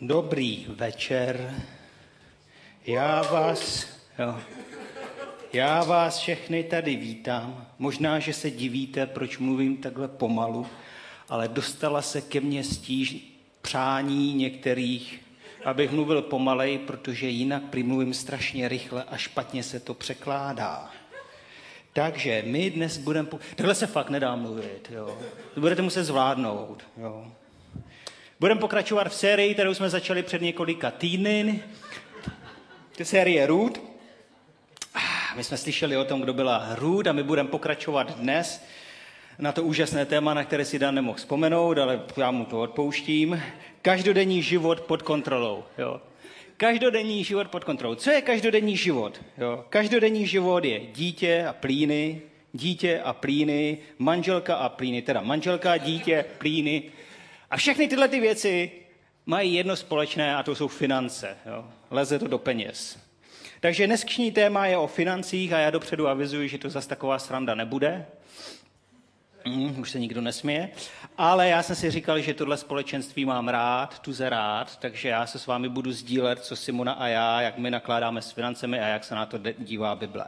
Dobrý večer. Já vás, jo, já vás všechny tady vítám. Možná, že se divíte, proč mluvím takhle pomalu, ale dostala se ke mně stíž přání některých, abych mluvil pomalej, protože jinak primluvím strašně rychle a špatně se to překládá. Takže my dnes budeme... Takhle se fakt nedá mluvit, jo. To budete muset zvládnout, jo. Budeme pokračovat v sérii, kterou jsme začali před několika týdny. To série Root. My jsme slyšeli o tom, kdo byla Root a my budeme pokračovat dnes na to úžasné téma, na které si Dan nemohl vzpomenout, ale já mu to odpouštím. Každodenní život pod kontrolou. Jo. Každodenní život pod kontrolou. Co je každodenní život? Jo. Každodenní život je dítě a plíny, dítě a plíny, manželka a plíny, teda manželka, dítě, plíny. A všechny tyhle ty věci mají jedno společné a to jsou finance. Jo. Leze to do peněz. Takže dneskní téma je o financích a já dopředu avizuji, že to zase taková sranda nebude. Mm, už se nikdo nesměje. Ale já jsem si říkal, že tohle společenství mám rád, tuze rád, takže já se s vámi budu sdílet, co Simona a já, jak my nakládáme s financemi a jak se na to dívá Bible.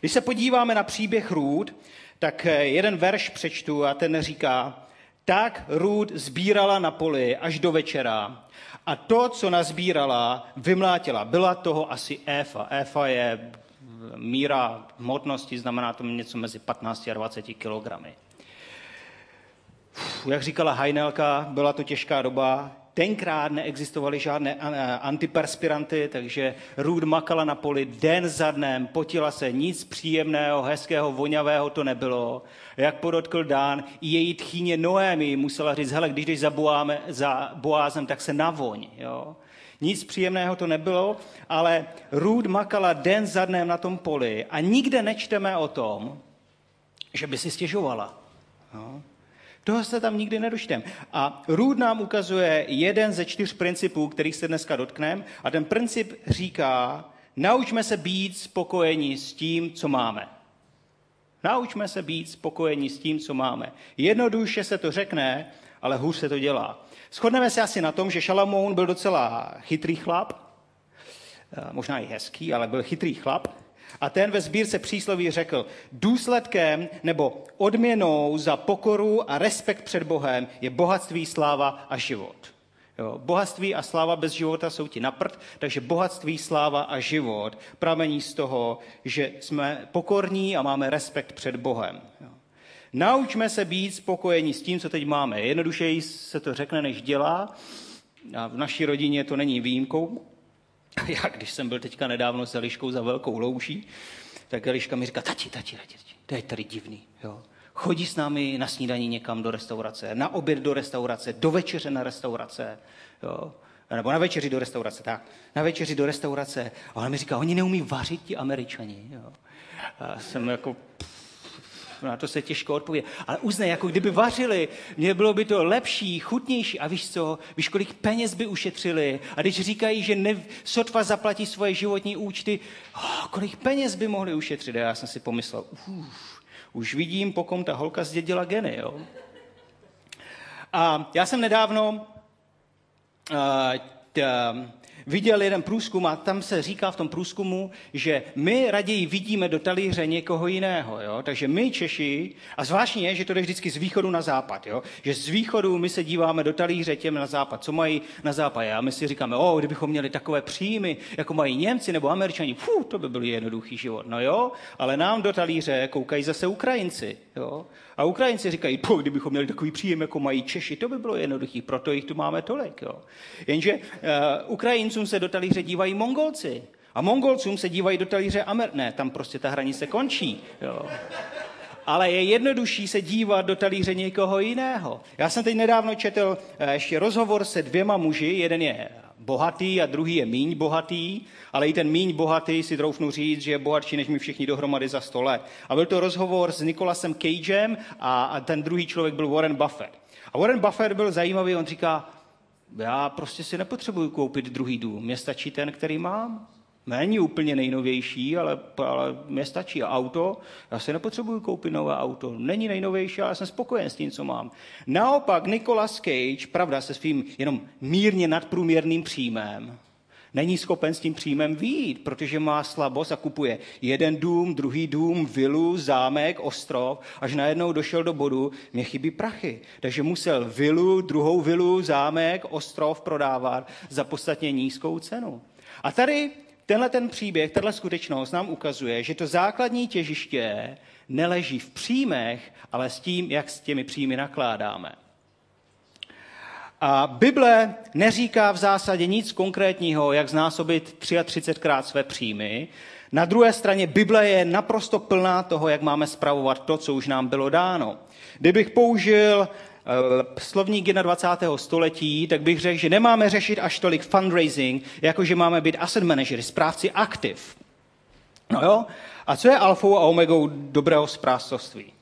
Když se podíváme na příběh Růd, tak eh, jeden verš přečtu a ten říká, tak Růd sbírala na poli až do večera a to, co nazbírala, vymlátila. Byla toho asi éfa. Éfa je míra hmotnosti, znamená to něco mezi 15 a 20 kilogramy. Jak říkala Heinelka, byla to těžká doba, tenkrát neexistovaly žádné antiperspiranty, takže Růd makala na poli den za dnem, potila se, nic příjemného, hezkého, vonavého to nebylo. Jak podotkl Dán, i její tchýně Noémy musela říct, hele, když jdeš za, Boáme, za Boázem, tak se navoň. Jo? Nic příjemného to nebylo, ale Růd makala den za dnem na tom poli a nikde nečteme o tom, že by si stěžovala. Jo? Toho se tam nikdy nedočtem. A Růd nám ukazuje jeden ze čtyř principů, kterých se dneska dotkneme. A ten princip říká, naučme se být spokojeni s tím, co máme. Naučme se být spokojeni s tím, co máme. Jednoduše se to řekne, ale hůř se to dělá. Shodneme se asi na tom, že Šalamoun byl docela chytrý chlap, eh, možná i hezký, ale byl chytrý chlap, a ten ve sbírce přísloví řekl, důsledkem nebo odměnou za pokoru a respekt před Bohem je bohatství, sláva a život. Jo, bohatství a sláva bez života jsou ti naprt, takže bohatství, sláva a život pramení z toho, že jsme pokorní a máme respekt před Bohem. Jo. Naučme se být spokojení s tím, co teď máme. Jednodušeji se to řekne, než dělá. A v naší rodině to není výjimkou. Já, když jsem byl teďka nedávno s Eliškou za velkou louší, tak Eliška mi říká, tati, tati, tati, to je tady divný. Jo. Chodí s námi na snídaní někam do restaurace, na oběd do restaurace, do večeře na restaurace, jo. nebo na večeři do restaurace, tak, na večeři do restaurace. A ona mi říká, oni neumí vařit ti američani. Jo. A jsem jako, pff, na to se těžko odpovědět. Ale uznej, jako kdyby vařili, mě bylo by to lepší, chutnější. A víš co, víš, kolik peněz by ušetřili. A když říkají, že ne, sotva zaplatí svoje životní účty, oh, kolik peněz by mohli ušetřit. A já jsem si pomyslel, uf, už vidím, po kom ta holka zdědila geny. Jo? A já jsem nedávno uh, t, viděl jeden průzkum a tam se říká v tom průzkumu, že my raději vidíme do talíře někoho jiného. Jo? Takže my Češi, a zvláštně je, že to jde vždycky z východu na západ, jo? že z východu my se díváme do talíře těm na západ. Co mají na západě? A my si říkáme, o, kdybychom měli takové příjmy, jako mají Němci nebo Američani, fů, to by byl jednoduchý život. No jo, ale nám do talíře koukají zase Ukrajinci. Jo? A Ukrajinci říkají, po, kdybychom měli takový příjem, jako mají Češi, to by bylo jednoduchý, proto jich tu máme tolik. Jo. Jenže uh, Ukrajincům se do talíře dívají Mongolci. A Mongolcům se dívají do talíře Amer... Ne, tam prostě ta hranice končí. Jo. Ale je jednodušší se dívat do talíře někoho jiného. Já jsem teď nedávno četl uh, ještě rozhovor se dvěma muži. Jeden je bohatý a druhý je míň bohatý, ale i ten míň bohatý si troufnu říct, že je bohatší než my všichni dohromady za 100 let. A byl to rozhovor s Nikolasem Cagem a, a ten druhý člověk byl Warren Buffett. A Warren Buffett byl zajímavý, on říká, já prostě si nepotřebuju koupit druhý dům, mě stačí ten, který mám. Není úplně nejnovější, ale, ale mě stačí. Auto, já si nepotřebuju koupit nové auto. Není nejnovější, ale jsem spokojen s tím, co mám. Naopak Nicolas Cage, pravda, se svým jenom mírně nadprůměrným příjmem, není schopen s tím příjmem výjít, protože má slabost a kupuje jeden dům, druhý dům, vilu, zámek, ostrov, až najednou došel do bodu, mě chybí prachy. Takže musel vilu, druhou vilu, zámek, ostrov prodávat za podstatně nízkou cenu. A tady tenhle ten příběh, tato skutečnost nám ukazuje, že to základní těžiště neleží v příjmech, ale s tím, jak s těmi příjmy nakládáme. A Bible neříká v zásadě nic konkrétního, jak znásobit 33krát své příjmy. Na druhé straně Bible je naprosto plná toho, jak máme spravovat to, co už nám bylo dáno. Kdybych použil slovník 21. století, tak bych řekl, že nemáme řešit až tolik fundraising, jako že máme být asset managery, správci aktiv. No jo? A co je alfou a omegou dobrého správcovství?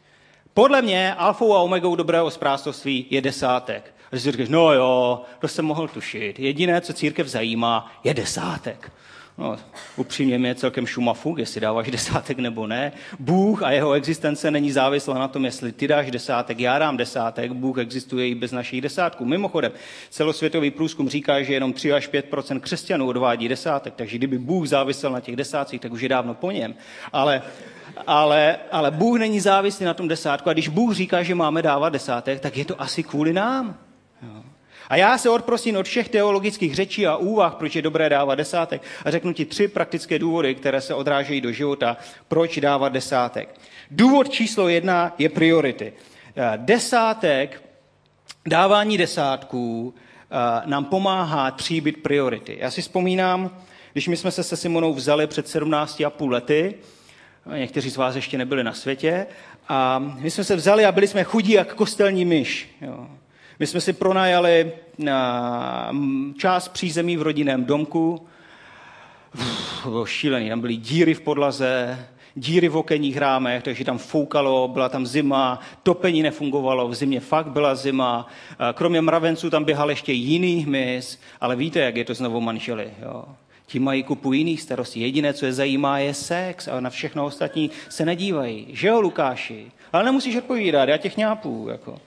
Podle mě alfou a omegou dobrého správcovství je desátek. A si říkáš, no jo, to jsem mohl tušit. Jediné, co církev zajímá, je desátek. No, upřímně mě je celkem šumafuk, jestli dáváš desátek nebo ne. Bůh a jeho existence není závislá na tom, jestli ty dáš desátek, já dám desátek, Bůh existuje i bez našich desátků. Mimochodem, celosvětový průzkum říká, že jenom 3 až 5% křesťanů odvádí desátek, takže kdyby Bůh závisel na těch desátcích, tak už je dávno po něm. Ale, ale, ale Bůh není závislý na tom desátku a když Bůh říká, že máme dávat desátek, tak je to asi kvůli nám. A já se odprosím od všech teologických řečí a úvah, proč je dobré dávat desátek. A řeknu ti tři praktické důvody, které se odrážejí do života, proč dávat desátek. Důvod číslo jedna je priority. Eh, desátek, dávání desátků eh, nám pomáhá tříbit priority. Já si vzpomínám, když my jsme se se Simonou vzali před 17,5 lety, někteří z vás ještě nebyli na světě, a my jsme se vzali a byli jsme chudí jak kostelní myš. Jo. My jsme si pronajali na část přízemí v rodinném domku. Uf, bylo šílený, tam byly díry v podlaze, díry v okenních rámech, takže tam foukalo, byla tam zima, topení nefungovalo, v zimě fakt byla zima. Kromě mravenců tam běhal ještě jiný hmyz, ale víte, jak je to znovu manželi. Jo? Ti mají kupu jiných starostí. Jediné, co je zajímá, je sex, ale na všechno ostatní se nedívají. Že jo, Lukáši? Ale nemusíš odpovídat, já těch ňápů. Jako.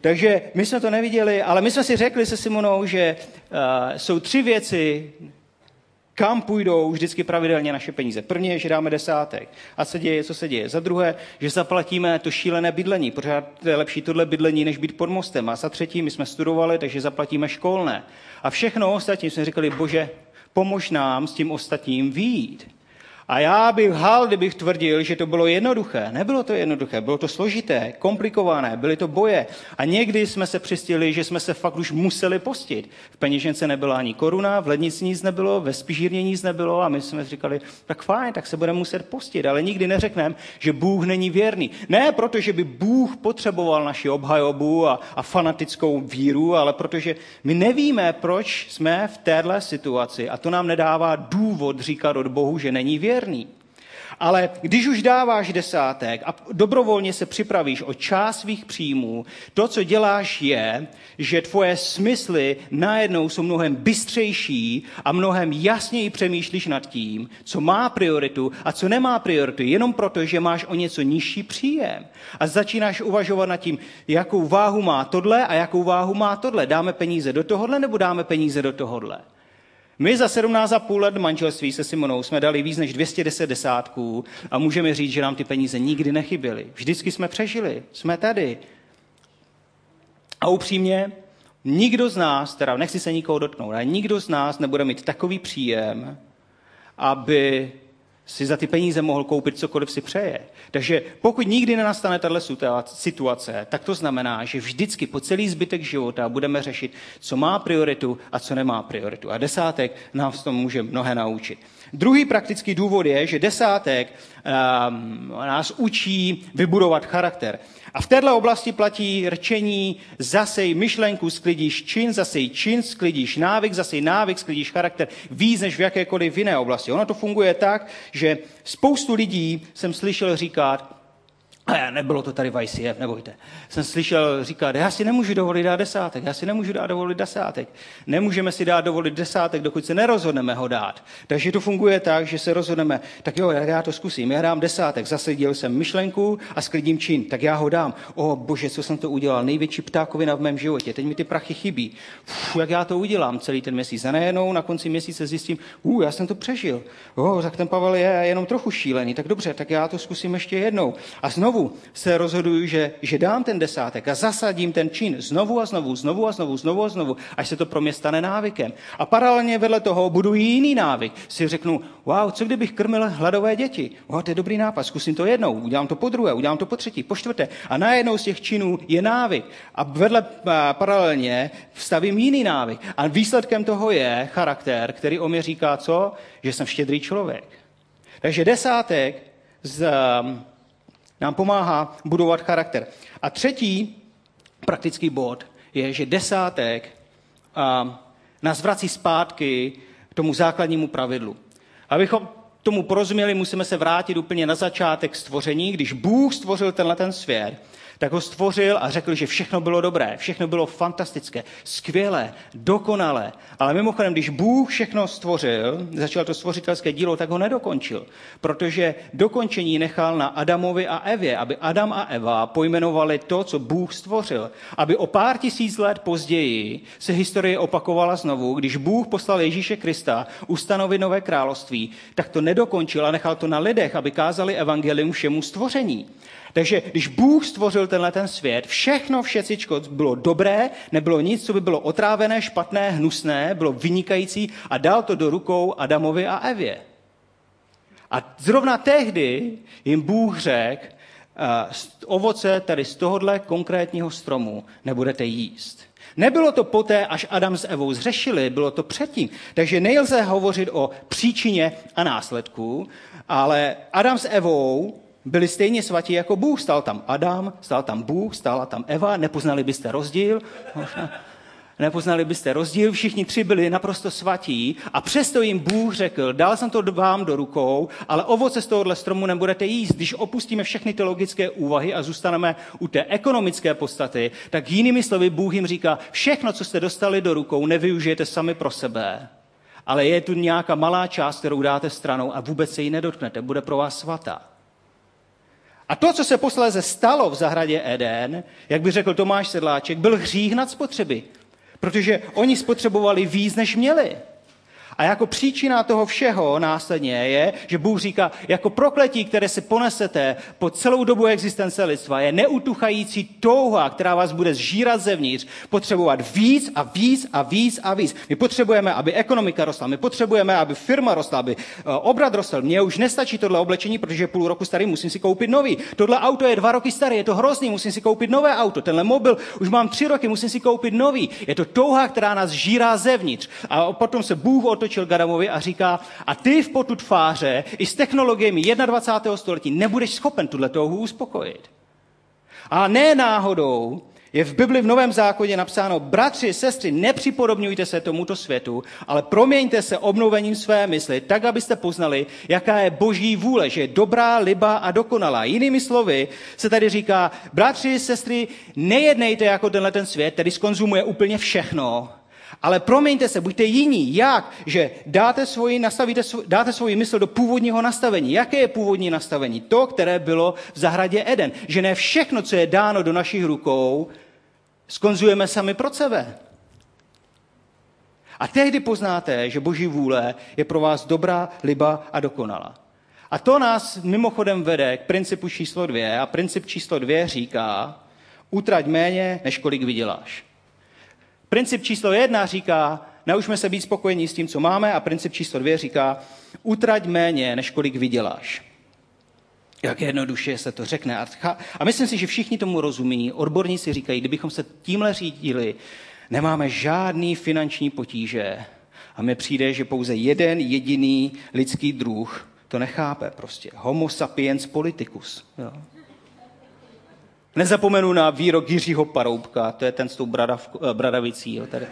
Takže my jsme to neviděli, ale my jsme si řekli se Simonou, že uh, jsou tři věci, kam půjdou vždycky pravidelně naše peníze. První je, že dáme desátek. A se děje, co se děje. Za druhé, že zaplatíme to šílené bydlení. Pořád je lepší tohle bydlení, než být pod mostem. A za třetí, my jsme studovali, takže zaplatíme školné. A všechno ostatní jsme říkali, bože, pomož nám s tím ostatním výjít. A já bych hal, kdybych tvrdil, že to bylo jednoduché. Nebylo to jednoduché, bylo to složité, komplikované, byly to boje. A někdy jsme se přistili, že jsme se fakt už museli postit. V peněžence nebyla ani koruna, v lednici nic nebylo, ve spižírně nic nebylo a my jsme říkali, tak fajn, tak se budeme muset postit. Ale nikdy neřekneme, že Bůh není věrný. Ne protože by Bůh potřeboval naši obhajobu a, a fanatickou víru, ale protože my nevíme, proč jsme v téhle situaci a to nám nedává důvod říkat od Bohu, že není věrný věrný. Ale když už dáváš desátek a dobrovolně se připravíš o část svých příjmů, to, co děláš, je, že tvoje smysly najednou jsou mnohem bystřejší a mnohem jasněji přemýšlíš nad tím, co má prioritu a co nemá prioritu, jenom proto, že máš o něco nižší příjem. A začínáš uvažovat nad tím, jakou váhu má tohle a jakou váhu má tohle. Dáme peníze do tohohle nebo dáme peníze do tohohle. My za 17,5 let manželství se Simonou jsme dali víc než 210 desátků a můžeme říct, že nám ty peníze nikdy nechyběly. Vždycky jsme přežili, jsme tady. A upřímně, nikdo z nás, teda nechci se nikoho dotknout, ale nikdo z nás nebude mít takový příjem, aby si za ty peníze mohl koupit cokoliv si přeje. Takže pokud nikdy nenastane tato situace, tak to znamená, že vždycky po celý zbytek života budeme řešit, co má prioritu a co nemá prioritu. A desátek nám v tom může mnohé naučit. Druhý praktický důvod je, že desátek um, nás učí vybudovat charakter. A v této oblasti platí rčení, zasej myšlenku, sklidíš čin, zasej čin, sklidíš návyk, zasej návyk, sklidíš charakter víc než v jakékoliv jiné oblasti. Ono to funguje tak, že spoustu lidí jsem slyšel říkat, nebylo to tady v ICF, nebojte. Jsem slyšel říkat, já si nemůžu dovolit dát desátek, já si nemůžu dát dovolit desátek. Nemůžeme si dát dovolit desátek, dokud se nerozhodneme ho dát. Takže to funguje tak, že se rozhodneme, tak jo, já to zkusím, já dám desátek, zasedil jsem myšlenku a sklidím čin, tak já ho dám. O bože, co jsem to udělal, největší ptákovina v mém životě, teď mi ty prachy chybí. Uf, jak já to udělám celý ten měsíc. A najednou na konci měsíce zjistím, u, já jsem to přežil. O, tak ten Pavel je jenom trochu šílený, tak dobře, tak já to zkusím ještě jednou. A znovu znovu se rozhoduju, že, že dám ten desátek a zasadím ten čin znovu a znovu, znovu a znovu, znovu a znovu, až se to pro mě stane návykem. A paralelně vedle toho budu jiný návyk. Si řeknu, wow, co kdybych krmil hladové děti? Wow, to je dobrý nápad, zkusím to jednou, udělám to po druhé, udělám to po třetí, po čtvrté. A najednou z těch činů je návyk. A vedle a paralelně vstavím jiný návyk. A výsledkem toho je charakter, který o mě říká co? Že jsem štědrý člověk. Takže desátek z, nám pomáhá budovat charakter. A třetí praktický bod je, že desátek nás vrací zpátky k tomu základnímu pravidlu. Abychom tomu porozuměli, musíme se vrátit úplně na začátek stvoření, když Bůh stvořil tenhle ten svět tak ho stvořil a řekl, že všechno bylo dobré, všechno bylo fantastické, skvělé, dokonalé. Ale mimochodem, když Bůh všechno stvořil, začal to stvořitelské dílo, tak ho nedokončil, protože dokončení nechal na Adamovi a Evě, aby Adam a Eva pojmenovali to, co Bůh stvořil. Aby o pár tisíc let později se historie opakovala znovu, když Bůh poslal Ježíše Krista ustanovit nové království, tak to nedokončil a nechal to na lidech, aby kázali evangelium všemu stvoření. Takže když Bůh stvořil tenhle ten svět, všechno, všecičko bylo dobré, nebylo nic, co by bylo otrávené, špatné, hnusné, bylo vynikající a dal to do rukou Adamovi a Evě. A zrovna tehdy jim Bůh řekl, ovoce tady z tohohle konkrétního stromu nebudete jíst. Nebylo to poté, až Adam s Evou zřešili, bylo to předtím. Takže nejlze hovořit o příčině a následku, ale Adam s Evou byli stejně svatí jako Bůh. Stal tam Adam, stal tam Bůh, stála tam Eva, nepoznali byste rozdíl. Nepoznali byste rozdíl, všichni tři byli naprosto svatí a přesto jim Bůh řekl, dal jsem to vám do rukou, ale ovoce z tohohle stromu nebudete jíst. Když opustíme všechny ty logické úvahy a zůstaneme u té ekonomické podstaty, tak jinými slovy Bůh jim říká, všechno, co jste dostali do rukou, nevyužijete sami pro sebe, ale je tu nějaká malá část, kterou dáte stranou a vůbec se jí nedotknete, bude pro vás svatá. A to, co se posléze stalo v zahradě Eden, jak by řekl Tomáš Sedláček, byl hřích nad spotřeby. Protože oni spotřebovali víc, než měli. A jako příčina toho všeho následně je, že Bůh říká, jako prokletí, které si ponesete po celou dobu existence lidstva, je neutuchající touha, která vás bude zžírat zevnitř, potřebovat víc a víc a víc a víc. My potřebujeme, aby ekonomika rostla, my potřebujeme, aby firma rostla, aby eh, obrat rostl. Mně už nestačí tohle oblečení, protože půl roku starý, musím si koupit nový. Tohle auto je dva roky staré, je to hrozný, musím si koupit nové auto. Tenhle mobil už mám tři roky, musím si koupit nový. Je to touha, která nás žírá zevnitř. A potom se Bůh otočil k Adamovi a říká, a ty v potu tváře i s technologiemi 21. století nebudeš schopen tuhle touhu uspokojit. A ne náhodou je v Bibli v Novém zákoně napsáno, bratři, sestry, nepřipodobňujte se tomuto světu, ale proměňte se obnovením své mysli, tak, abyste poznali, jaká je boží vůle, že je dobrá, liba a dokonalá. Jinými slovy se tady říká, bratři, sestry, nejednejte jako tenhle ten svět, který skonzumuje úplně všechno, ale promiňte se, buďte jiní. Jak? Že dáte svoji, nastavíte, dáte svoji mysl do původního nastavení. Jaké je původní nastavení? To, které bylo v zahradě Eden. Že ne všechno, co je dáno do našich rukou, skonzujeme sami pro sebe. A tehdy poznáte, že Boží vůle je pro vás dobrá, liba a dokonalá. A to nás mimochodem vede k principu číslo dvě. A princip číslo dvě říká, utrať méně, než kolik vyděláš. Princip číslo jedna říká, naučme se být spokojení s tím, co máme a princip číslo dvě říká, utrať méně, než kolik vyděláš. Jak jednoduše se to řekne. A myslím si, že všichni tomu rozumí. Odborníci říkají, kdybychom se tímhle řídili, nemáme žádný finanční potíže. A mi přijde, že pouze jeden jediný lidský druh to nechápe prostě. Homo sapiens politicus. Jo. Nezapomenu na výrok Jiřího Paroubka, to je ten s tou eh, bradavicí. Jo, tady.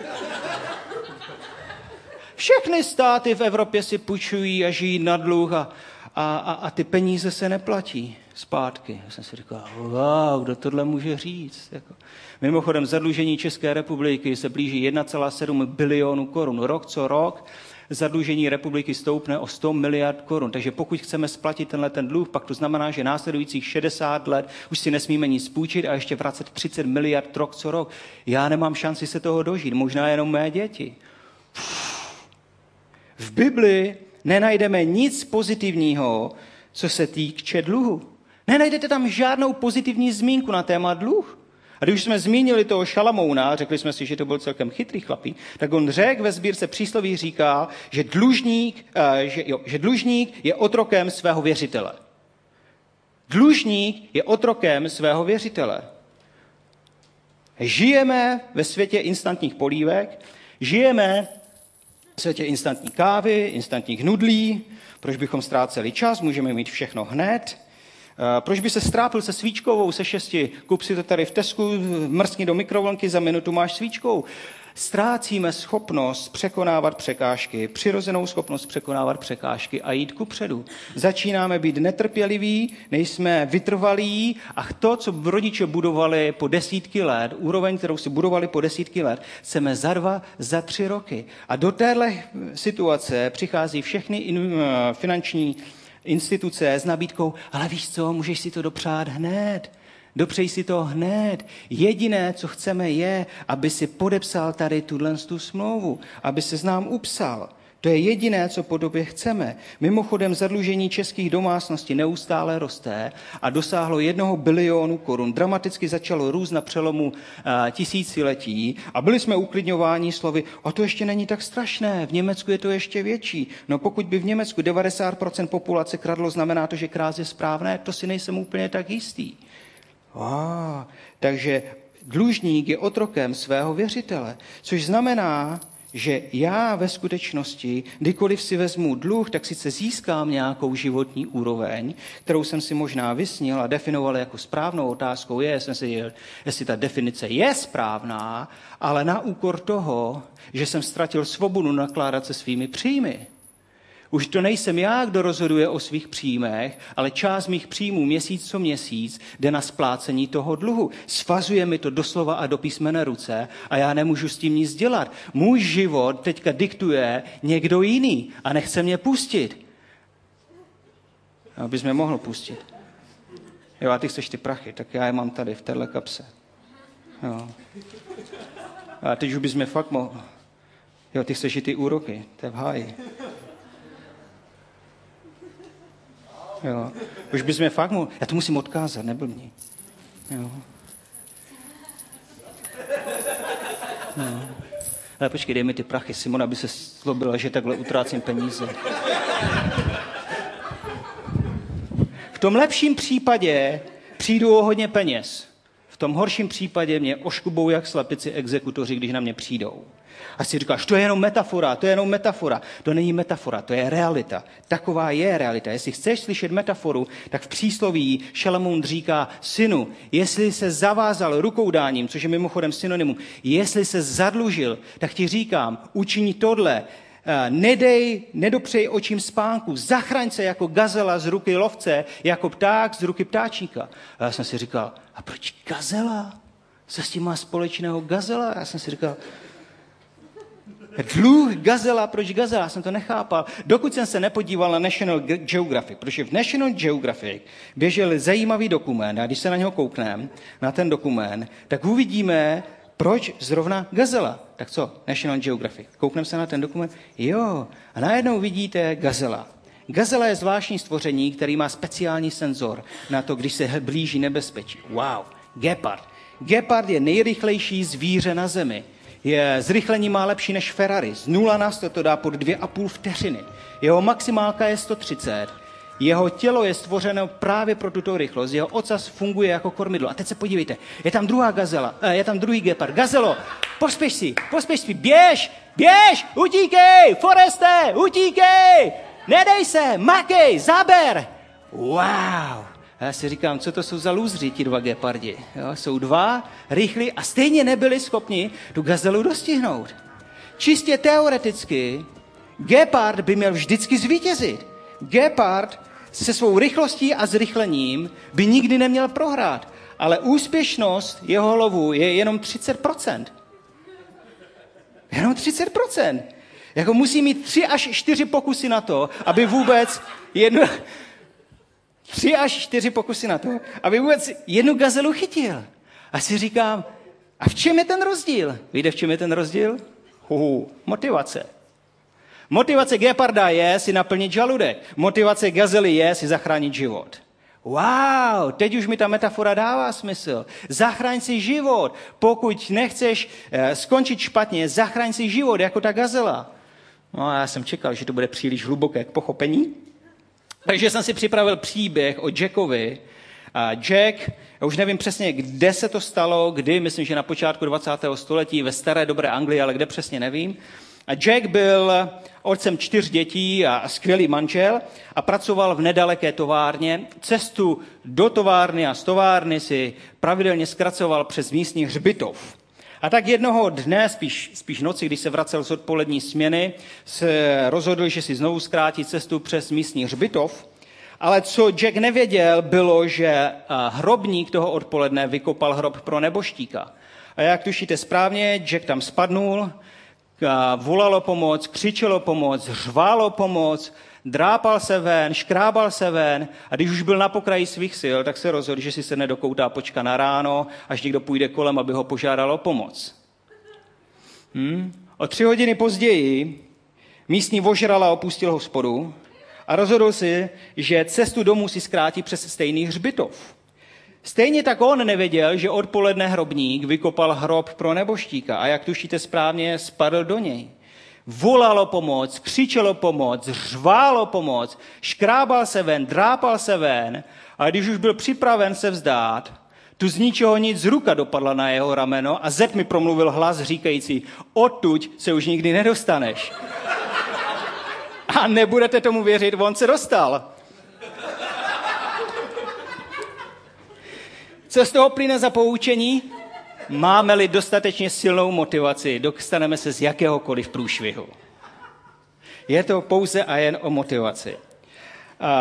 Všechny státy v Evropě si půjčují a žijí na dluh a, a, a, a ty peníze se neplatí. zpátky. Já jsem si říkal, wow, kdo tohle může říct? Jako. Mimochodem, zadlužení České republiky se blíží 1,7 bilionu korun. Rok co rok zadlužení republiky stoupne o 100 miliard korun. Takže pokud chceme splatit tenhle ten dluh, pak to znamená, že následujících 60 let už si nesmíme nic půjčit a ještě vracet 30 miliard rok co rok. Já nemám šanci se toho dožít, možná jenom mé děti. V Bibli nenajdeme nic pozitivního, co se týče dluhu. Nenajdete tam žádnou pozitivní zmínku na téma dluh. A když jsme zmínili toho Šalamouna, řekli jsme si, že to byl celkem chytrý chlapí, tak on řekl ve sbírce přísloví říká, že dlužník, eh, že, jo, že dlužník je otrokem svého věřitele. Dlužník je otrokem svého věřitele. Žijeme ve světě instantních polívek, žijeme v světě instantní kávy, instantních nudlí, proč bychom ztráceli čas, můžeme mít všechno hned. Eh, proč by se strápil se svíčkovou se šesti? Kup si to tady v Tesku, mrskni do mikrovlnky, za minutu máš svíčkou. Ztrácíme schopnost překonávat překážky, přirozenou schopnost překonávat překážky a jít ku předu. Začínáme být netrpěliví, nejsme vytrvalí a to, co rodiče budovali po desítky let, úroveň, kterou si budovali po desítky let, chceme za dva, za tři roky. A do téhle situace přichází všechny eh, finanční instituce s nabídkou, ale víš co, můžeš si to dopřát hned. Dopřej si to hned. Jediné, co chceme, je, aby si podepsal tady tuhle tu smlouvu, aby se nám upsal. To je jediné, co po době chceme. Mimochodem zadlužení českých domácností neustále roste a dosáhlo jednoho bilionu korun. Dramaticky začalo růst na přelomu uh, tisíciletí a byli jsme uklidňováni slovy, a to ještě není tak strašné, v Německu je to ještě větší. No pokud by v Německu 90% populace kradlo, znamená to, že kráz je správné, to si nejsem úplně tak jistý. Wow. Takže dlužník je otrokem svého věřitele, což znamená, že já ve skutečnosti, kdykoliv si vezmu dluh, tak sice získám nějakou životní úroveň, kterou jsem si možná vysnil a definoval jako správnou otázkou je, jsem si, jestli ta definice je správná, ale na úkor toho, že jsem ztratil svobodu nakládat se svými příjmy. Už to nejsem já, kdo rozhoduje o svých příjmech, ale část mých příjmů měsíc co měsíc jde na splácení toho dluhu. Svazuje mi to doslova a do písmene ruce a já nemůžu s tím nic dělat. Můj život teďka diktuje někdo jiný a nechce mě pustit. Abys mě mohl pustit. Jo, a ty chceš ty prachy, tak já je mám tady v téhle kapse. Jo. A teď už bys mě fakt mohl. Jo, ty chceš i ty úroky, to je v háji. Jo. Už bys mě fakt mohl... Já to musím odkázat, neblbni. Jo. No. Ale počkej, dej mi ty prachy. Simona by se zlobila, že takhle utrácím peníze. V tom lepším případě přijdu o hodně peněz. V tom horším případě mě oškubou jak slepici exekutoři, když na mě přijdou. A si říkáš, to je jenom metafora, to je jenom metafora. To není metafora, to je realita. Taková je realita. Jestli chceš slyšet metaforu, tak v přísloví Šalamoun říká, synu, jestli se zavázal rukou dáním, což je mimochodem synonymum, jestli se zadlužil, tak ti říkám, učiní tohle, eh, nedej, nedopřej očím spánku, zachraň se jako gazela z ruky lovce, jako pták z ruky ptáčníka. A já jsem si říkal, a proč gazela? Co s tím má společného gazela? Já jsem si říkal, Dluh gazela, proč gazela? Já jsem to nechápal. Dokud jsem se nepodíval na National Geographic, protože v National Geographic běžel zajímavý dokument a když se na něho koukneme, na ten dokument, tak uvidíme, proč zrovna gazela. Tak co, National Geographic. Koukneme se na ten dokument. Jo, a najednou vidíte gazela. Gazela je zvláštní stvoření, který má speciální senzor na to, když se blíží nebezpečí. Wow, gepard. Gepard je nejrychlejší zvíře na zemi je zrychlení má lepší než Ferrari. Z 0 na 100 to dá pod 2,5 vteřiny. Jeho maximálka je 130. Jeho tělo je stvořeno právě pro tuto rychlost. Jeho ocas funguje jako kormidlo. A teď se podívejte, je tam druhá gazela, eh, je tam druhý gepard. Gazelo, pospěš si, pospěš si, běž, běž, utíkej, Foreste, utíkej, nedej se, makej, zaber. Wow. A já si říkám, co to jsou za lůzři, ti dva gepardi. Jo, jsou dva, rychlí a stejně nebyli schopni tu gazelu dostihnout. Čistě teoreticky, gepard by měl vždycky zvítězit. Gepard se svou rychlostí a zrychlením by nikdy neměl prohrát. Ale úspěšnost jeho lovu je jenom 30%. Jenom 30%. Jako musí mít tři až čtyři pokusy na to, aby vůbec jednu, tři až čtyři pokusy na to, aby vůbec jednu gazelu chytil. A si říkám, a v čem je ten rozdíl? Víte, v čem je ten rozdíl? Huhu, motivace. Motivace geparda je si naplnit žaludek. Motivace gazely je si zachránit život. Wow, teď už mi ta metafora dává smysl. Zachraň si život. Pokud nechceš eh, skončit špatně, zachraň si život jako ta gazela. No a já jsem čekal, že to bude příliš hluboké k pochopení. Takže jsem si připravil příběh o Jackovi. A Jack, já už nevím přesně, kde se to stalo, kdy, myslím, že na počátku 20. století ve staré dobré Anglii, ale kde přesně nevím. A Jack byl otcem čtyř dětí a skvělý manžel a pracoval v nedaleké továrně. Cestu do továrny a z továrny si pravidelně zkracoval přes místní hřbitov. A tak jednoho dne, spíš, spíš noci, když se vracel z odpolední směny, se rozhodl, že si znovu zkrátí cestu přes místní hřbitov. Ale co Jack nevěděl, bylo, že hrobník toho odpoledne vykopal hrob pro neboštíka. A jak tušíte správně, Jack tam spadnul, volalo pomoc, křičelo pomoc, řválo pomoc, drápal se ven, škrábal se ven a když už byl na pokraji svých sil, tak se rozhodl, že si se nedokoutá počka na ráno, až někdo půjde kolem, aby ho požádal o pomoc. Hmm? O tři hodiny později místní vožrala opustil hospodu a rozhodl si, že cestu domů si zkrátí přes stejný hřbitov. Stejně tak on nevěděl, že odpoledne hrobník vykopal hrob pro neboštíka a jak tušíte správně, spadl do něj. Volalo pomoc, křičelo pomoc, řválo pomoc, škrábal se ven, drápal se ven a když už byl připraven se vzdát, tu z ničeho nic ruka dopadla na jeho rameno a zet mi promluvil hlas říkající, odtuď se už nikdy nedostaneš. A nebudete tomu věřit, on se dostal. Co z toho plyne za poučení? Máme-li dostatečně silnou motivaci, dostaneme se z jakéhokoliv průšvihu. Je to pouze a jen o motivaci.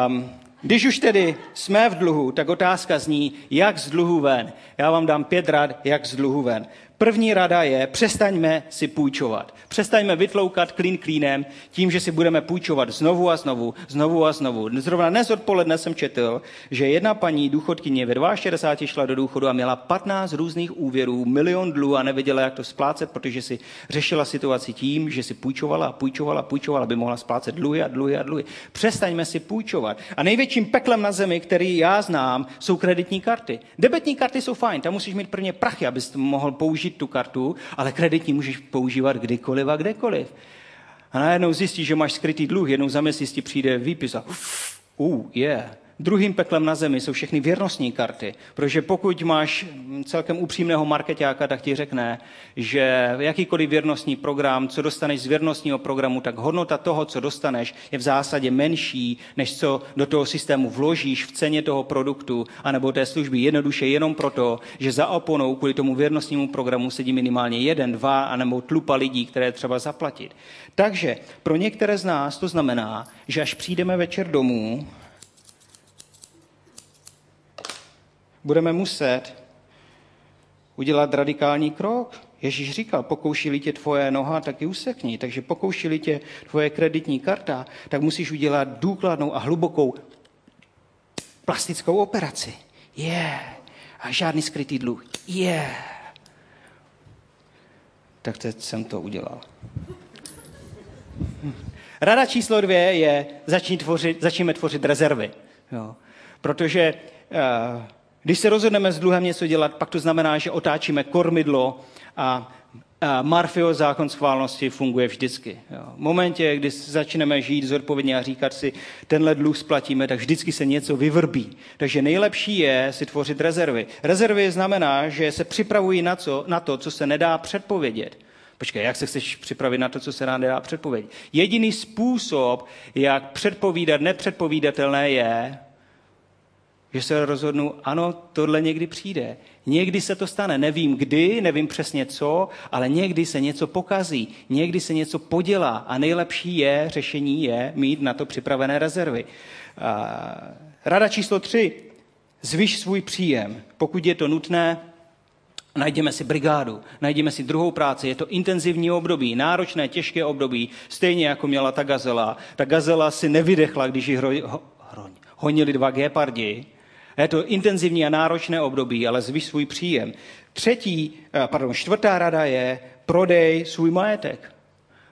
Um, když už tedy jsme v dluhu, tak otázka zní, jak z dluhu ven. Já vám dám pět rad, jak z dluhu ven. První rada je, přestaňme si půjčovat. Přestaňme vytloukat klín klínem tím, že si budeme půjčovat znovu a znovu, znovu a znovu. Zrovna dnes odpoledne jsem četl, že jedna paní důchodkyně ve 62 šla do důchodu a měla 15 různých úvěrů, milion dluhů a nevěděla, jak to splácet, protože si řešila situaci tím, že si půjčovala a půjčovala a půjčovala, aby mohla splácet dluhy a dluhy a dluhy. Přestaňme si půjčovat. A největším peklem na zemi, který já znám, jsou kreditní karty. Debetní karty jsou fajn, tam musíš mít prvně prachy, abys mohl použít použít tu kartu, ale kreditní můžeš používat kdykoliv a kdekoliv. A najednou zjistíš, že máš skrytý dluh, jednou za měsíc ti přijde výpis a uh, yeah, Druhým peklem na zemi jsou všechny věrnostní karty, protože pokud máš celkem upřímného marketáka, tak ti řekne, že jakýkoliv věrnostní program, co dostaneš z věrnostního programu, tak hodnota toho, co dostaneš, je v zásadě menší, než co do toho systému vložíš v ceně toho produktu anebo té služby. Jednoduše jenom proto, že za oponou kvůli tomu věrnostnímu programu sedí minimálně jeden, dva anebo tlupa lidí, které třeba zaplatit. Takže pro některé z nás to znamená, že až přijdeme večer domů, budeme muset udělat radikální krok. Ježíš říkal, pokouší tě tvoje noha, tak ji usekni. Takže pokouší tě tvoje kreditní karta, tak musíš udělat důkladnou a hlubokou plastickou operaci. Je. Yeah. A žádný skrytý dluh. Je. Yeah. Tak teď jsem to udělal. Rada číslo dvě je, začni tvořit, začneme tvořit rezervy. Jo. Protože uh, když se rozhodneme s dluhem něco dělat, pak to znamená, že otáčíme kormidlo a Marfio zákon schválnosti funguje vždycky. V momentě, kdy začneme žít zodpovědně a říkat si, tenhle dluh splatíme, tak vždycky se něco vyvrbí. Takže nejlepší je si tvořit rezervy. Rezervy znamená, že se připravují na, co, na to, co se nedá předpovědět. Počkej, jak se chceš připravit na to, co se nám nedá předpovědět? Jediný způsob, jak předpovídat nepředpovídatelné, je Že se rozhodnu, ano, tohle někdy přijde. Někdy se to stane. Nevím kdy, nevím přesně co, ale někdy se něco pokazí, někdy se něco podělá a nejlepší je, řešení je mít na to připravené rezervy. Rada číslo tři. Zvyš svůj příjem. Pokud je to nutné, Najdeme si brigádu, najdeme si druhou práci, je to intenzivní období, náročné, těžké období, stejně jako měla ta gazela. Ta gazela si nevydechla, když ji hro, ho, honili dva gepardi. Je to intenzivní a náročné období, ale zvyš svůj příjem. Třetí, eh, pardon, čtvrtá rada je prodej svůj majetek.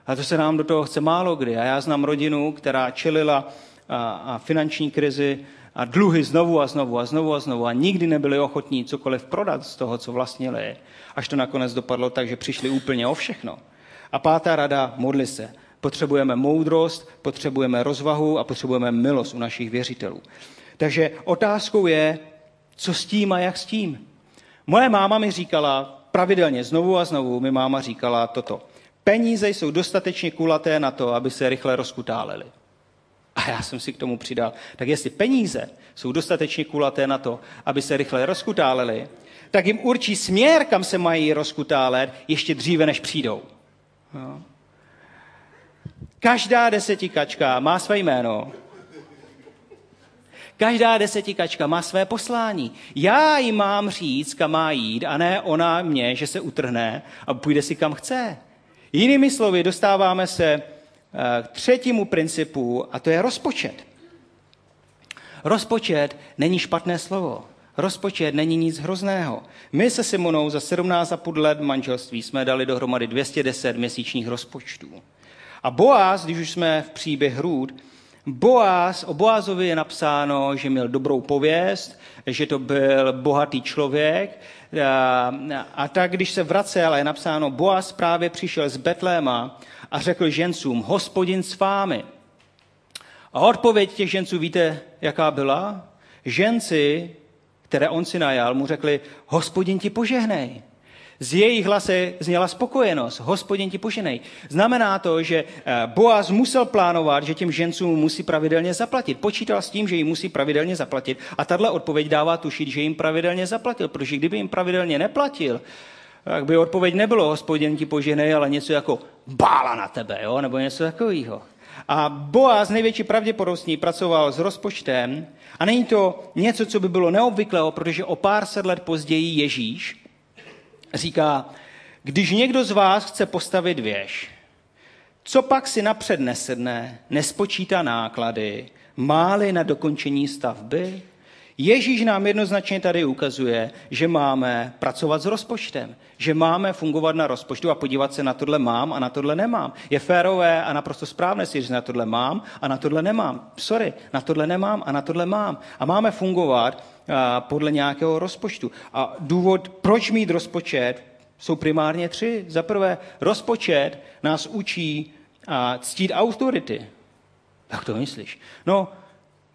A to se nám do toho chce málo kdy. A já znám rodinu, která čelila a, a finanční krizi, a dluhy znovu a znovu a znovu a znovu a nikdy nebyli ochotní cokoliv prodat z toho, co vlastnili, až to nakonec dopadlo tak, že přišli úplně o všechno. A pátá rada, modli se. Potřebujeme moudrost, potřebujeme rozvahu a potřebujeme milost u našich věřitelů. Takže otázkou je, co s tím a jak s tím. Moje máma mi říkala pravidelně, znovu a znovu mi máma říkala toto. Peníze jsou dostatečně kulaté na to, aby se rychle rozkutálely. A já jsem si k tomu přidal, tak jestli peníze jsou dostatečně kulaté na to, aby se rychle rozkutálely, tak jim určí směr, kam se mají rozkutálet, ještě dříve, než přijdou. No. Každá desetikačka má své jméno. Každá desetikačka má své poslání. Já jí mám říct, kam má jít, a ne ona mě, že se utrhne a půjde si kam chce. Jinými slovy, dostáváme se Eh, k třetímu principu, a to je rozpočet. Rozpočet není špatné slovo. Rozpočet není nic hrozného. My se Simonou za 17,5 let manželství jsme dali dohromady 210 měsíčních rozpočtů. A Boaz, když už jsme v příběh Hrůd, Boaz, o Boazovi je napsáno, že měl dobrou pověst, že to byl bohatý člověk. A, a tak, když se vracel, je napsáno, Boaz právě přišel z Betléma a řekl žencům, hospodin s vámi. A odpověď těch ženců víte, jaká byla? Ženci, které on si najal, mu řekli, hospodin ti požehnej. Z jejich hlase zněla spokojenost. Hospodin ti poženej. Znamená to, že eh, Boaz musel plánovat, že těm žencům musí pravidelně zaplatit. Počítal s tím, že jim musí pravidelně zaplatit. A tahle odpověď dává tušit, že jim pravidelně zaplatil. Protože kdyby jim pravidelně neplatil, tak by odpověď nebylo, hospodin ti poženej, ale něco jako bála na tebe, jo? nebo něco takového. A Boaz největší pravděpodobností pracoval s rozpočtem a není to něco, co by bylo neobvyklého, protože o pár set let později Ježíš říká, když někdo z vás chce postavit věž, co pak si napřed nesedne, nespočítá náklady, máli na dokončení stavby, Ježíš nám jednoznačně tady ukazuje, že máme pracovat s rozpočtem, že máme fungovat na rozpočtu a podívat se na tohle mám a na tohle nemám. Je férové a naprosto správné si, že na tohle mám a na tohle nemám. Sorry, na tohle nemám a na tohle mám. A máme fungovat podle nějakého rozpočtu. A důvod, proč mít rozpočet, jsou primárně tři. Za prvé, rozpočet nás učí ctít autority. Jak to myslíš? No,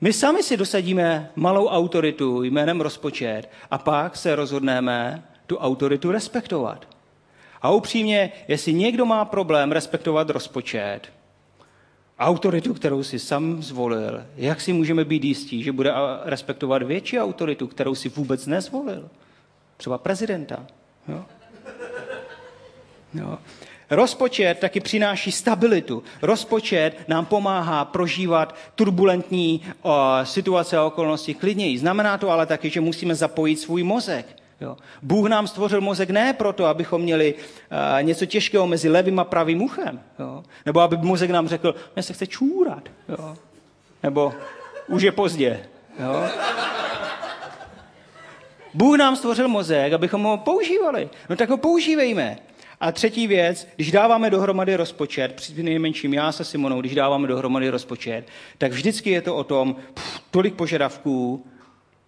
my sami si dosadíme malou autoritu jménem rozpočet a pak se rozhodneme tu autoritu respektovat. A upřímně, jestli někdo má problém respektovat rozpočet, autoritu, kterou si sam zvolil, jak si můžeme být jistí, že bude respektovat větší autoritu, kterou si vůbec nezvolil? Třeba prezidenta. Jo? Jo. Rozpočet taky přináší stabilitu. Rozpočet nám pomáhá prožívat turbulentní o, situace a okolnosti klidněji. Znamená to ale taky, že musíme zapojit svůj mozek. Jo. Bůh nám stvořil mozek ne proto, abychom měli uh, něco těžkého mezi levým a pravým uchem. Jo. Nebo aby mozek nám řekl, mě se chce čůrat. Jo. Nebo už je pozdě. Jo. Bůh nám stvořil mozek, abychom ho používali. No tak ho používejme. A třetí věc, když dáváme dohromady rozpočet, při nejmenším já se Simonou, když dáváme dohromady rozpočet, tak vždycky je to o tom, pff, tolik požadavků,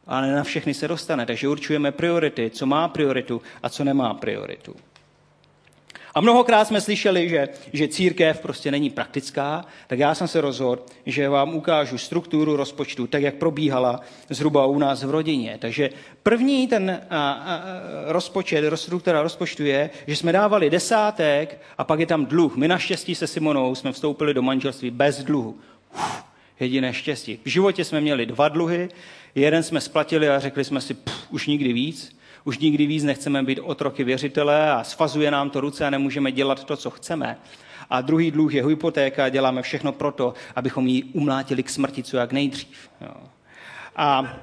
ale na všechny se dostane. Takže určujeme priority, co má prioritu a co nemá prioritu. A mnohokrát jsme slyšeli, že, že církev prostě není praktická, tak já jsem se rozhodl, že vám ukážu strukturu rozpočtu, tak jak probíhala zhruba u nás v rodině. Takže první ten a, a, rozpočet, struktura rozpočtu je, že jsme dávali desátek a pak je tam dluh. My naštěstí se Simonou jsme vstoupili do manželství bez dluhu. Uf, Jediné štěstí. V životě jsme měli dva dluhy, jeden jsme splatili a řekli jsme si, pff, už nikdy víc, už nikdy víc nechceme být otroky věřitele a sfazuje nám to ruce a nemůžeme dělat to, co chceme. A druhý dluh je hypotéka a děláme všechno proto, abychom ji umlátili k smrti co jak nejdřív. Jo. A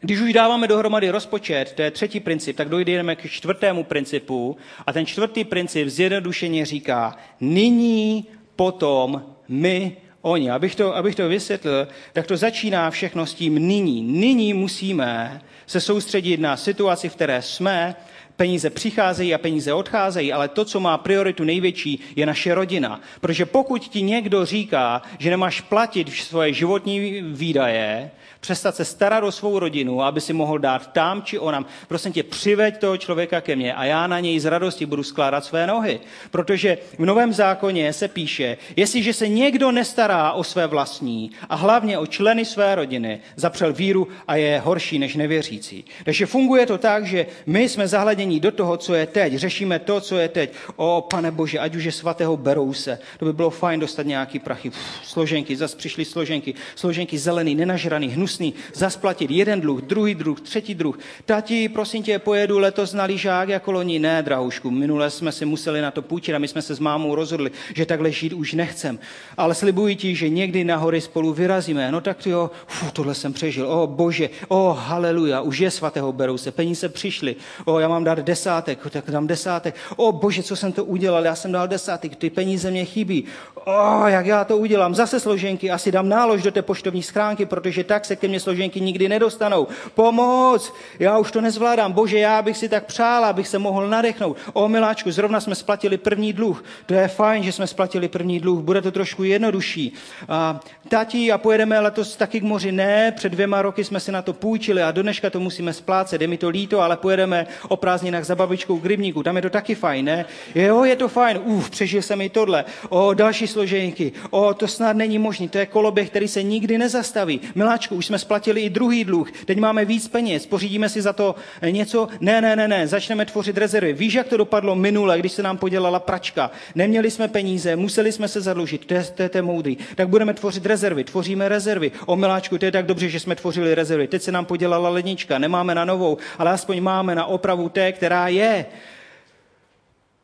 když už dáváme dohromady rozpočet, to je třetí princip, tak dojdeme k čtvrtému principu. A ten čtvrtý princip zjednodušeně říká, nyní, potom, my, oni. Abych to, abych to vysvětlil, tak to začíná všechno s tím nyní. Nyní musíme se soustředit na situaci, v které jsme, peníze přicházejí a peníze odcházejí, ale to, co má prioritu největší, je naše rodina. Protože pokud ti někdo říká, že nemáš platit svoje životní výdaje, přestat se starat o svou rodinu, aby si mohl dát tam či onam. Prosím tě, přiveď toho člověka ke mně a já na něj z radosti budu skládat své nohy. Protože v Novém zákoně se píše, jestliže se někdo nestará o své vlastní a hlavně o členy své rodiny, zapřel víru a je horší než nevěřící. Takže funguje to tak, že my jsme zahledění do toho, co je teď. Řešíme to, co je teď. O, pane Bože, ať už je svatého berou se. To by bylo fajn dostat nějaký prachy. Uf, složenky, zase přišly složenky. Složenky zelený, nenažraný, hnus hnusný, zasplatit jeden dluh, druhý druh, třetí druh. Tati, prosím tě, pojedu letos na lyžák jako loni. Ne, drahušku, minule jsme si museli na to půjčit a my jsme se s mámou rozhodli, že takhle žít už nechcem. Ale slibuji ti, že někdy na hory spolu vyrazíme. No tak jo, fu, tohle jsem přežil. O bože, o haleluja, už je svatého berou se, peníze přišly. O, já mám dát desátek, tak dám desátek. O bože, co jsem to udělal, já jsem dal desátek, ty peníze mě chybí. O, jak já to udělám, zase složenky, asi dám nálož do té poštovní schránky, protože tak se ke mně složenky nikdy nedostanou. Pomoc! Já už to nezvládám. Bože, já bych si tak přála, abych se mohl nadechnout. O, miláčku, zrovna jsme splatili první dluh. To je fajn, že jsme splatili první dluh. Bude to trošku jednodušší. A, tati, a pojedeme letos taky k moři. Ne, před dvěma roky jsme si na to půjčili a do dneška to musíme splácet. Je mi to líto, ale pojedeme o prázdninách za babičkou k rybníku. Tam je to taky fajn, ne? Jo, je to fajn. Uf, přežil jsem i tohle. O, další složenky. O, to snad není možné. To je koloběh, který se nikdy nezastaví. Miláčku, už jsme splatili i druhý dluh, teď máme víc peněz, pořídíme si za to něco. Ne, ne, ne, ne, začneme tvořit rezervy. Víš, jak to dopadlo minule, když se nám podělala pračka? Neměli jsme peníze, museli jsme se zadlužit, to je, to je, to je moudrý. Tak budeme tvořit rezervy, tvoříme rezervy. O miláčku, to je tak dobře, že jsme tvořili rezervy. Teď se nám podělala lednička, nemáme na novou, ale aspoň máme na opravu té, která je.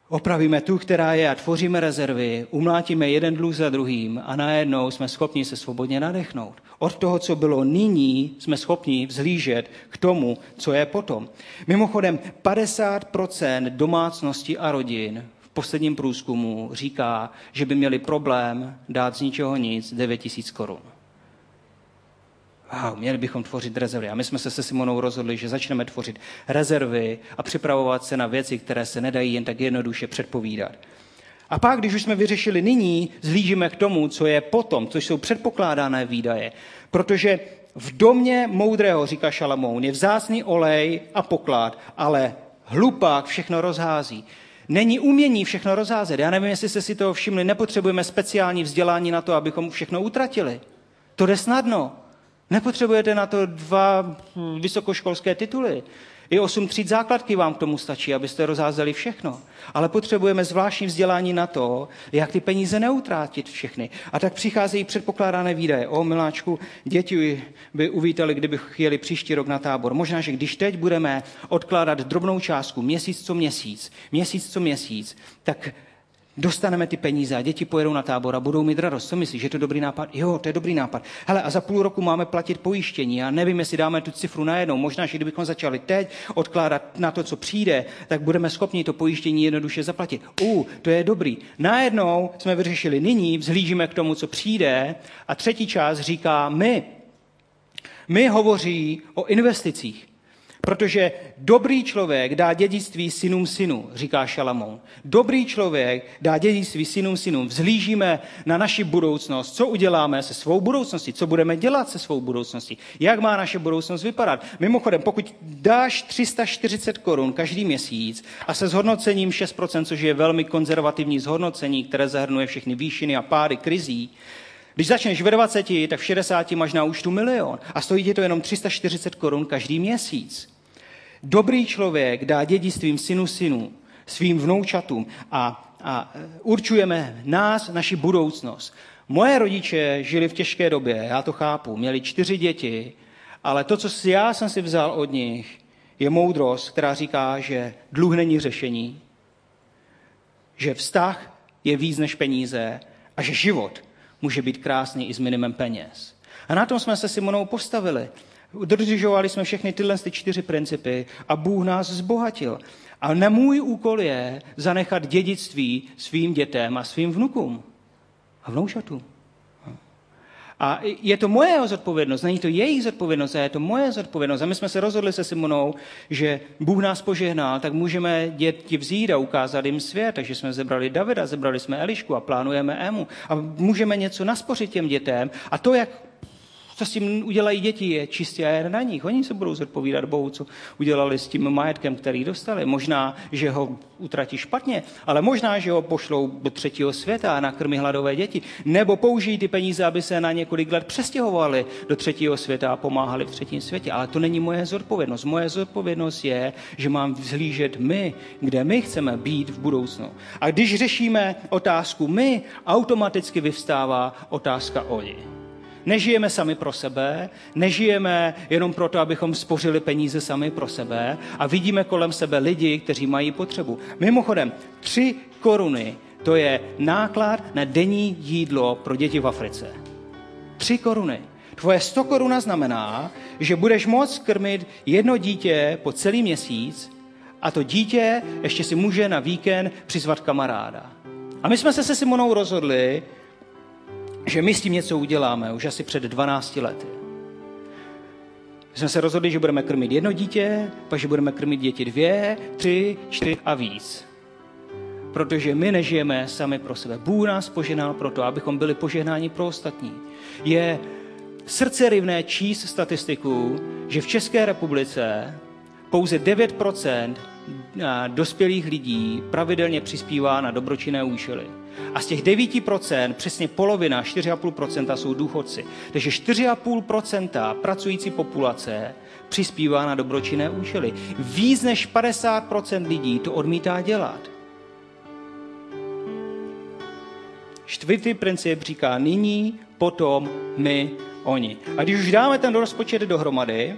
Opravíme tu, která je a tvoříme rezervy, umlátíme jeden dluh za druhým a najednou jsme schopni se svobodně nadechnout. Od toho, co bylo nyní, jsme schopni vzhlížet k tomu, co je potom. Mimochodem, 50% domácností a rodin v posledním průzkumu říká, že by měli problém dát z ničeho nic 9 000 korun wow, měli bychom tvořit rezervy. A my jsme se se Simonou rozhodli, že začneme tvořit rezervy a připravovat se na věci, které se nedají jen tak jednoduše předpovídat. A pak, když už jsme vyřešili nyní, zhlížíme k tomu, co je potom, což jsou předpokládané výdaje. Protože v domě moudrého, říká Šalamoun, je vzácný olej a poklad, ale hlupák všechno rozhází. Není umění všechno rozházet. Já nevím, jestli jste si toho všimli, nepotřebujeme speciální vzdělání na to, abychom všechno utratili. To jde snadno. Nepotřebujete na to dva vysokoškolské tituly. I osm tříd základky vám k tomu stačí, abyste rozházeli všechno. Ale potřebujeme zvláštní vzdělání na to, jak ty peníze neutrátit všechny. A tak přicházejí předpokládané výdaje. O, miláčku, děti by uvítali, kdyby jeli příští rok na tábor. Možná, že když teď budeme odkládat drobnou částku, měsíc co měsíc, měsíc co měsíc, tak dostaneme ty peníze a děti pojedou na tábor a budou mít radost. Co myslíš, že to je dobrý nápad? Jo, to je dobrý nápad. Hele, a za půl roku máme platit pojištění. Já nevím, jestli dáme tu cifru najednou. Možná, že kdybychom začali teď odkládat na to, co přijde, tak budeme schopni to pojištění jednoduše zaplatit. U, to je dobrý. Najednou jsme vyřešili nyní, vzhlížíme k tomu, co přijde a třetí část říká my. My hovoří o investicích. Protože dobrý člověk dá dědictví synům synu, říká Šalamoun. Dobrý člověk dá dědictví synům synům. Vzhlížíme na naši budoucnost. Co uděláme se svou budoucností? Co budeme dělat se svou budoucností? Jak má naše budoucnost vypadat? Mimochodem, pokud dáš 340 korun každý měsíc a se zhodnocením 6%, což je velmi konzervativní zhodnocení, které zahrnuje všechny výšiny a pády krizí, když začneš ve 20, tak v 60 máš na účtu milion a stojí ti to jenom 340 korun každý měsíc. Dobrý člověk dá dědictvím synu synu, svým vnoučatům a, a určujeme nás, naši budoucnost. Moje rodiče žili v těžké době, já to chápu, měli čtyři děti, ale to, co si já jsem si vzal od nich, je moudrost, která říká, že dluh není řešení, že vztah je víc než peníze a že život může být krásný i s minimem peněz. A na tom jsme se Simonou postavili. Dodržovali jsme všechny tyhle ty čtyři principy a Bůh nás zbohatil. A na můj úkol je zanechat dědictví svým dětem a svým vnukům a vnoučatům. A je to moje zodpovědnost, není to jejich zodpovědnost, a je to moje zodpovědnost. A my jsme se rozhodli se Simonou, že Bůh nás požehnal, tak můžeme děti vzít a ukázat jim svět. Takže jsme zebrali Davida, zebrali jsme Elišku a plánujeme Emu. A můžeme něco naspořit těm dětem. A to, jak co s tím udělají děti, je čistě a jen na nich. Oni se budou zodpovídat Bohu, co udělali s tím majetkem, který dostali. Možná, že ho utratí špatně, ale možná, že ho pošlou do třetího světa a nakrmí hladové děti. Nebo použijí ty peníze, aby se na několik let přestěhovali do třetího světa a pomáhali v třetím světě. Ale to není moje zodpovědnost. Moje zodpovědnost je, že mám vzhlížet my, kde my chceme být v budoucnu. A když řešíme otázku my, automaticky vyvstává otázka oni. Nežijeme sami pro sebe, nežijeme jenom proto, abychom spořili peníze sami pro sebe a vidíme kolem sebe lidi, kteří mají potřebu. Mimochodem, tři koruny to je náklad na denní jídlo pro děti v Africe. Tři koruny. Tvoje 100 koruna znamená, že budeš moct krmit jedno dítě po celý měsíc a to dítě ještě si může na víkend přizvat kamaráda. A my jsme se se Simonou rozhodli, že my s tím něco uděláme už asi před 12 lety. My jsme se rozhodli, že budeme krmit jedno dítě, pak že budeme krmit děti dvě, tři, čtyři a víc. Protože my nežijeme sami pro sebe. Bůh nás poženal proto, abychom byli požehnáni pro ostatní. Je srdce rivné číst statistiku, že v České republice pouze 9% dospělých lidí pravidelně přispívá na dobročinné účely. A z těch 9% přesně polovina, 4,5% jsou důchodci. Takže 4,5% pracující populace přispívá na dobročinné účely. Víc než 50% lidí to odmítá dělat. Čtvrtý princip říká nyní, potom, my, oni. A když už dáme ten rozpočet dohromady,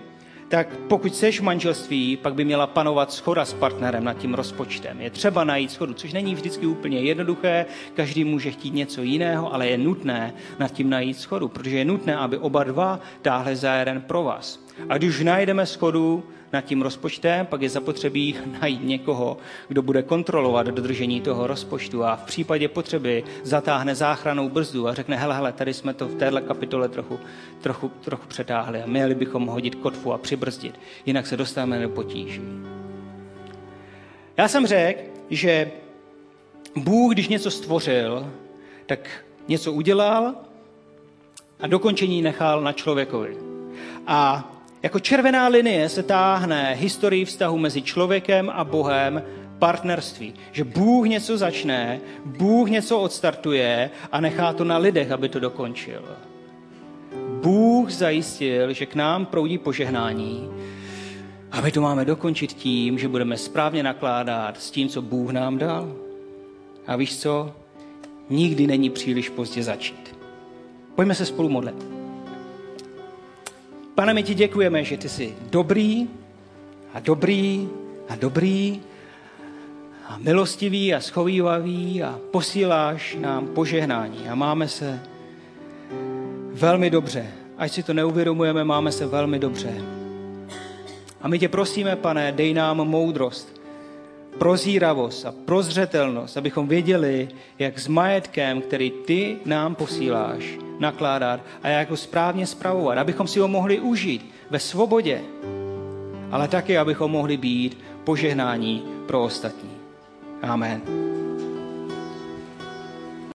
tak pokud chceš v manželství, pak by měla panovat schoda s partnerem nad tím rozpočtem. Je třeba najít schodu, což není vždycky úplně jednoduché, každý může chtít něco jiného, ale je nutné nad tím najít schodu, protože je nutné, aby oba dva táhli za jeden pro vás. A když najdeme schodu, nad tím rozpočtem, pak je zapotřebí najít někoho, kdo bude kontrolovat dodržení toho rozpočtu a v případě potřeby zatáhne záchranou brzdu a řekne, hele, hele, tady jsme to v téhle kapitole trochu, trochu, trochu přetáhli a měli bychom hodit kotvu a přibrzdit, jinak se dostáváme do potíží. Já jsem řekl, že Bůh, když něco stvořil, tak něco udělal a dokončení nechal na člověkovi. A jako červená linie se táhne historii vztahu mezi člověkem a Bohem partnerství. Že Bůh něco začne, Bůh něco odstartuje a nechá to na lidech, aby to dokončil. Bůh zajistil, že k nám proudí požehnání a my to máme dokončit tím, že budeme správně nakládat s tím, co Bůh nám dal. A víš co? Nikdy není příliš pozdě začít. Pojďme se spolu modlit. Pane, my ti děkujeme, že ty jsi dobrý a dobrý a dobrý a milostivý a schovývavý a posíláš nám požehnání a máme se velmi dobře. Ať si to neuvědomujeme, máme se velmi dobře. A my tě prosíme, pane, dej nám moudrost, prozíravost a prozřetelnost, abychom věděli, jak s majetkem, který ty nám posíláš, nakládat a jak ho správně spravovat, abychom si ho mohli užít ve svobodě, ale taky, abychom mohli být požehnání pro ostatní. Amen.